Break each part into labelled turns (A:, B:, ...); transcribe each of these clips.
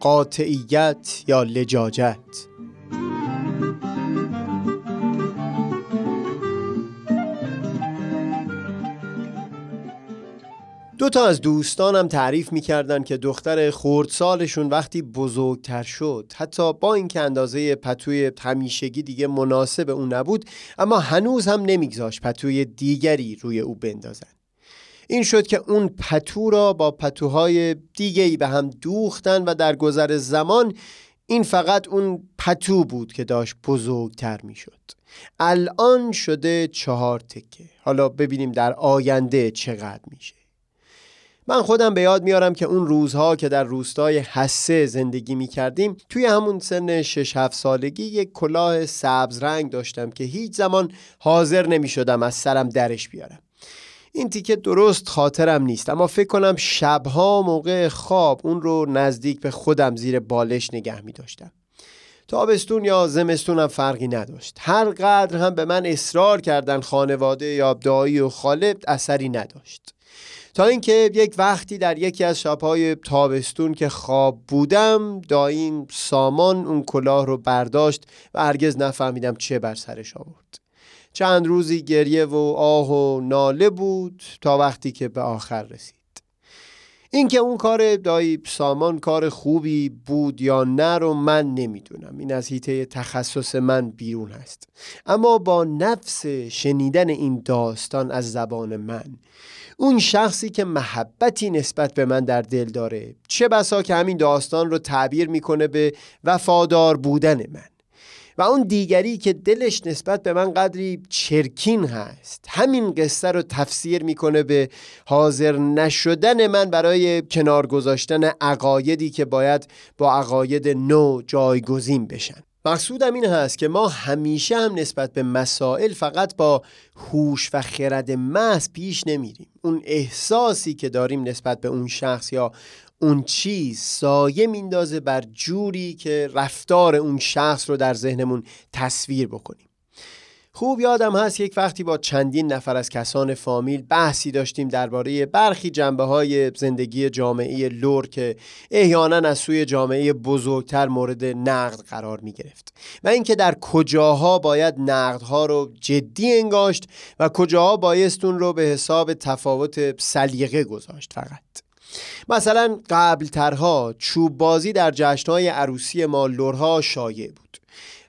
A: قاطعیت یا لجاجت؟ دو تا از دوستانم تعریف می‌کردن که دختر خردسالشون وقتی بزرگتر شد حتی با اینکه اندازه پتوی همیشگی دیگه مناسب اون نبود اما هنوز هم نمیگذاشت پتوی دیگری روی او بندازن. این شد که اون پتو را با پتوهای دیگه ای به هم دوختن و در گذر زمان این فقط اون پتو بود که داشت بزرگتر می شد الان شده چهار تکه. حالا ببینیم در آینده چقدر میشه. من خودم به یاد میارم که اون روزها که در روستای حسه زندگی می کردیم توی همون سن 6 7 سالگی یک کلاه سبز رنگ داشتم که هیچ زمان حاضر نمی شدم از سرم درش بیارم. این تیکه درست خاطرم نیست اما فکر کنم شبها موقع خواب اون رو نزدیک به خودم زیر بالش نگه می داشتم تابستون یا زمستون فرقی نداشت. هر قدر هم به من اصرار کردن خانواده یا دایی و خاله اثری نداشت. تا اینکه یک وقتی در یکی از شبهای تابستون که خواب بودم داییم سامان اون کلاه رو برداشت و هرگز نفهمیدم چه بر سرش آورد. چند روزی گریه و آه و ناله بود تا وقتی که به آخر رسید. اینکه اون کار دایی سامان کار خوبی بود یا نه رو من نمی‌دونم. این از هیته تخصص من بیرون هست اما با نفس شنیدن این داستان از زبان من اون شخصی که محبتی نسبت به من در دل داره چه بسا که همین داستان رو تعبیر می‌کنه به وفادار بودن من. و اون دیگری که دلش نسبت به من قدری چرکین هست. همین قصه رو تفسیر می‌کنه به حاضر نشدن من برای کنار گذاشتن عقایدی که باید با عقاید نو جایگزین بشن. مقصودم این هست که ما همیشه هم نسبت به مسائل فقط با هوش و خرد محض پیش نمیریم. اون احساسی که داریم نسبت به اون شخص یا اون چیز سایه میندازه بر جوری که رفتار اون شخص رو در ذهنمون تصویر بکنیم. خوب یادم هست یک وقتی با چندین نفر از کسان فامیل بحثی داشتیم درباره برخی جنبه های زندگی جامعه لور که احیانا از سوی جامعه بزرگتر مورد نقد قرار می گرفت و اینکه در کجاها باید نقدها رو جدی انگاشت و کجاها بایستون رو به حساب تفاوت سلیقه گذاشت فقط. مثلا قبل ترها چوب بازی در جشنهای عروسی ما لورها شایع بود.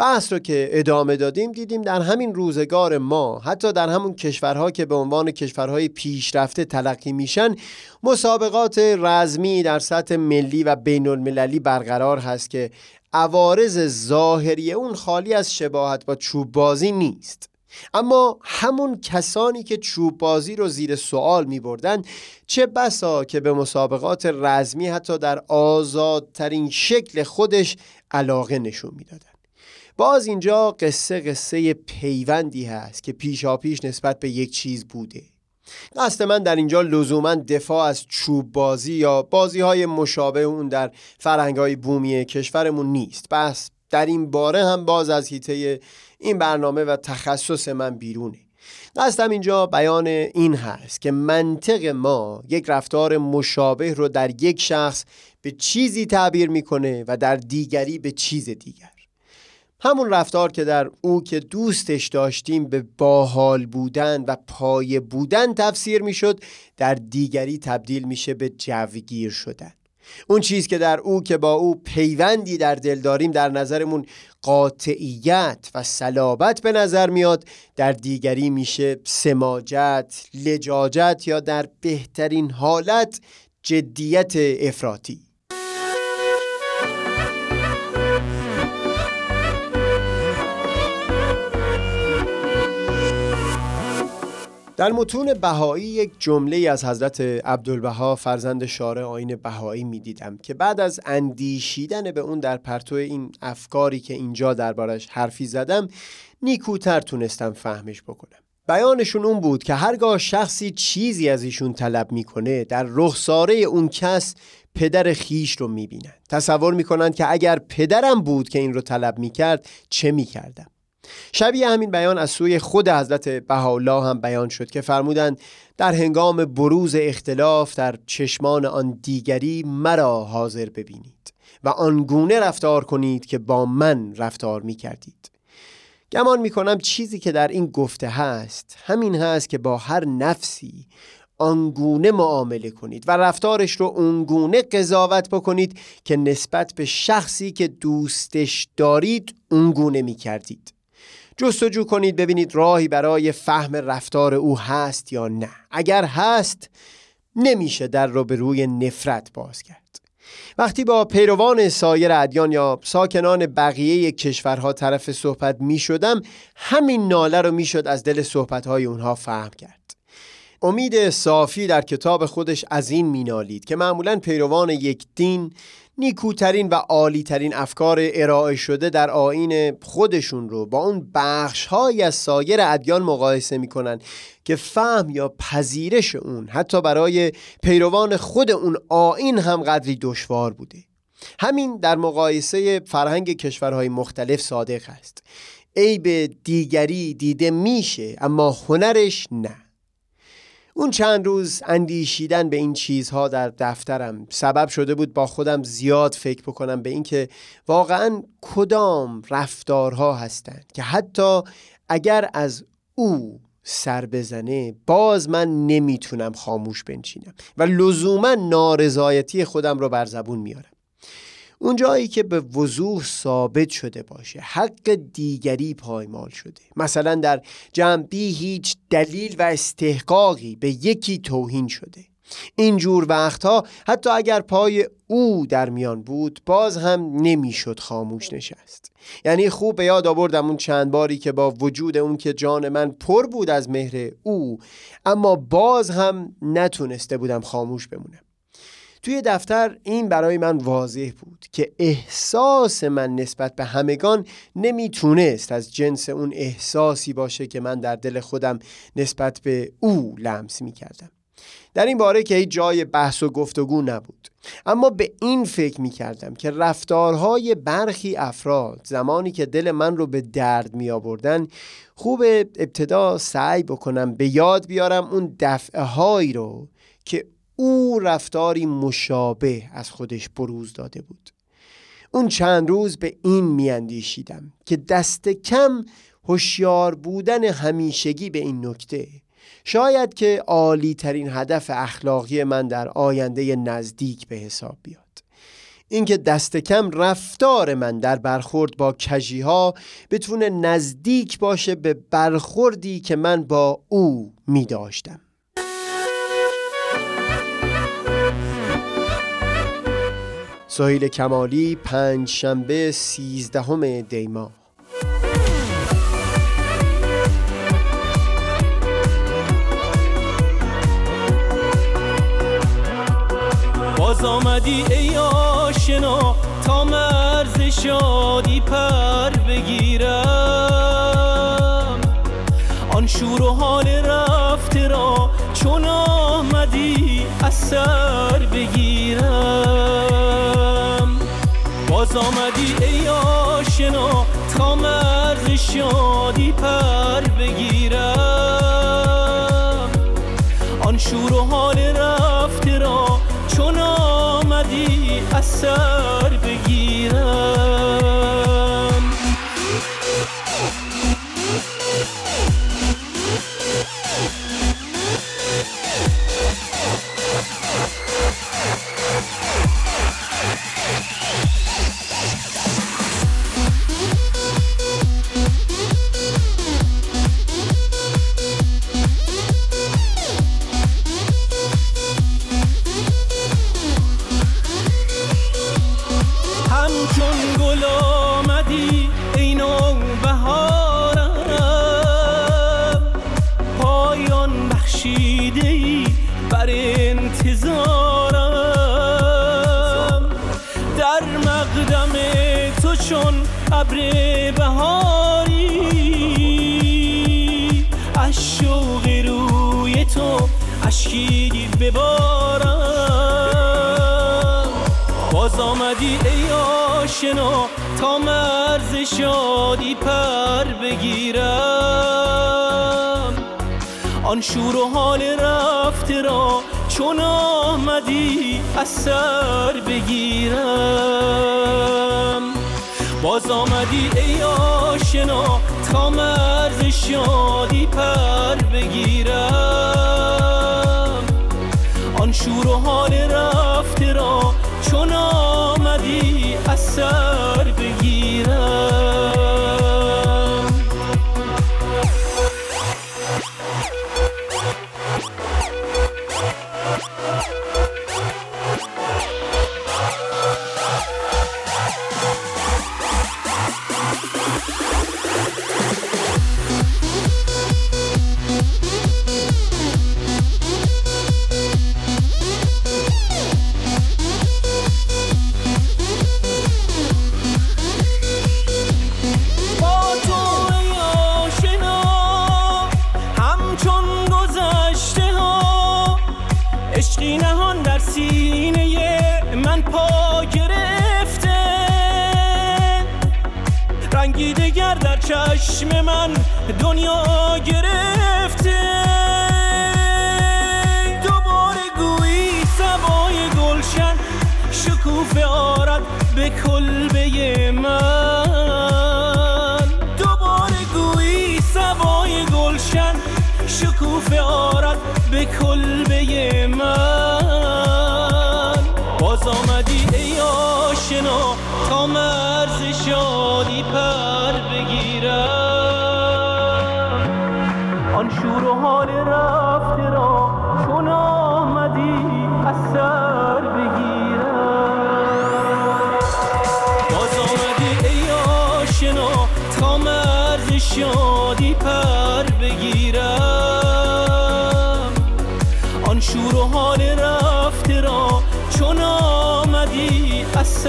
A: بحث رو که ادامه دادیم دیدیم در همین روزگار ما حتی در همون کشورها که به عنوان کشورهای پیشرفته تلقی میشن مسابقات رزمی در سطح ملی و بین المللی برقرار هست که عوارض ظاهری اون خالی از شباهت با چوب بازی نیست. اما همون کسانی که چوب بازی رو زیر سوال می بردن چه بسا که به مسابقات رزمی حتی در آزادترین شکل خودش علاقه نشون می‌دادن. باز اینجا قصه قصه پیوندی هست که پیشا پیش نسبت به یک چیز بوده قصد من در اینجا لزوما دفاع از چوب بازی یا بازی های مشابه اون در فرهنگ های بومی کشورمون نیست بس در این باره هم باز از هیته این برنامه و تخصص من بیرونه. قصدم اینجا بیان این هست که منطق ما یک رفتار مشابه رو در یک شخص به چیزی تعبیر می‌کنه و در دیگری به چیز دیگر. همون رفتار که در او که دوستش داشتیم به باحال بودن و پایه بودن تفسیر می‌شد در دیگری تبدیل میشه به جوگیر شدن. اون چیز که در او که با او پیوندی در دل داریم در نظرمون قاطعیت و صلابت به نظر میاد در دیگری میشه سماجت، لجاجت یا در بهترین حالت جدیت افراطی. در متون بهایی یک جمله از حضرت عبدالبها فرزند شارع آین بهایی می‌دیدم که بعد از اندیشیدن به اون در پرتو این افکاری که اینجا دربارش حرفی زدم نیکوتر تونستم فهمش بکنم. بیانشون اون بود که هرگاه شخصی چیزی از ایشون طلب می‌کنه در رخساره اون کس پدر خیش رو می‌بینن تصور می‌کنند که اگر پدرم بود که این رو طلب می‌کرد چه می‌کردم؟ شبیه همین بیان از سوی خود حضرت بهاءالله هم بیان شد که فرمودند در هنگام بروز اختلاف در چشمان آن دیگری مرا حاضر ببینید و آنگونه رفتار کنید که با من رفتار می کردید گمان می کنم چیزی که در این گفته هست همین هست که با هر نفسی آنگونه معامله کنید و رفتارش رو اونگونه قضاوت بکنید که نسبت به شخصی که دوستش دارید اونگونه می کردید جستجو کنید ببینید راهی برای فهم رفتار او هست یا نه. اگر هست نمیشه در رو به روی نفرت باز کرد وقتی با پیروان سایر ادیان یا ساکنان بقیه کشورها طرف صحبت می شدم همین ناله رو می شد از دل صحبت های اونها فهم کرد. امید صافی در کتاب خودش از این مینالید که معمولا پیروان یک دین نیکوترین و عالیترین افکار ارائه شده در آین خودشون رو با اون بخش های از سایر ادیان مقایسه می‌کنن که فهم یا پذیرش اون حتی برای پیروان خود اون آین هم قدری دشوار بوده. همین در مقایسه فرهنگ کشورهای مختلف صادق است. عیب دیگری دیده میشه اما هنرش نه. اون چند روز اندیشیدن به این چیزها در دفترم سبب شده بود با خودم زیاد فکر بکنم به اینکه واقعا کدام رفتارها هستند که حتی اگر از او سر بزنه باز من نمی‌تونم خاموش بنشینم و لزوما نارضایتی خودم رو بر زبون میارم. اون جایی که به وضوح ثابت شده باشه حق دیگری پایمال شده. مثلا در جنبی هیچ دلیل و استحقاقی به یکی توهین شده. اینجور وقتها حتی اگر پای او در میان بود باز هم نمی‌شد خاموش نشست. یعنی خوب به یاد آوردم اون چند باری که با وجود اون که جان من پر بود از مهر او اما باز هم نتونسته بودم خاموش بمونم. توی دفتر این برای من واضح بود که احساس من نسبت به همگان نمی‌تونست از جنس اون احساسی باشه که من در دل خودم نسبت به او لمس می‌کردم. در این باره که هیچ جای بحث و گفتگو نبود. اما به این فکر می کردم که رفتارهای برخی افراد زمانی که دل من رو به درد می آوردن خوب ابتدا سعی بکنم به یاد بیارم اون دفعه هایی رو که او رفتاری مشابه از خودش بروز داده بود. اون چند روز به این میاندیشیدم که دست کم هوشیار بودن همیشگی به این نکته. شاید که عالی ترین هدف اخلاقی من در آینده نزدیک به حساب بیاد. اینکه دست کم رفتار من در برخورد با کجی ها بتونه نزدیک باشه به برخوردی که من با او می داشتم سهیل کمالی پنج شنبه سیزدهم دیما.
B: باز آمدی ای آشنا تا مرز شادی پر بگیرم. آن شور و حال رفته را چون آمدی اثر باز آمدی ای آشنا تا مرز شادی پر بگیرم. آن شور و حال رفته را چون آمدی اثر بگیرم ابر بهاری. از شوق روی تو اشکی ببارم. باز آمدی ای آشنا تا مرز شادی پر بگیرم. آن شور و حال رفته را چون آمدی از بگیرم. باز آمدی ای آشنا تا مرز شادی پر بگیرم. آن شور و حال رفته را چون آمدی از رنگی دگر در چشم من دنیا گرفته. دوباره گویی سبای گلشن شکوفه آرد به کلبه من. دوباره گویی سبای گلشن شکوفه آرد به کلبه من. باز آمدی ای آشنا تا مرز شادی پر حال رفته را چون آمدی از بگیرم. باز آمدی ای آشنا تا مرز شادی پر بگیرم. آن شور و حال رفته را چون آمدی از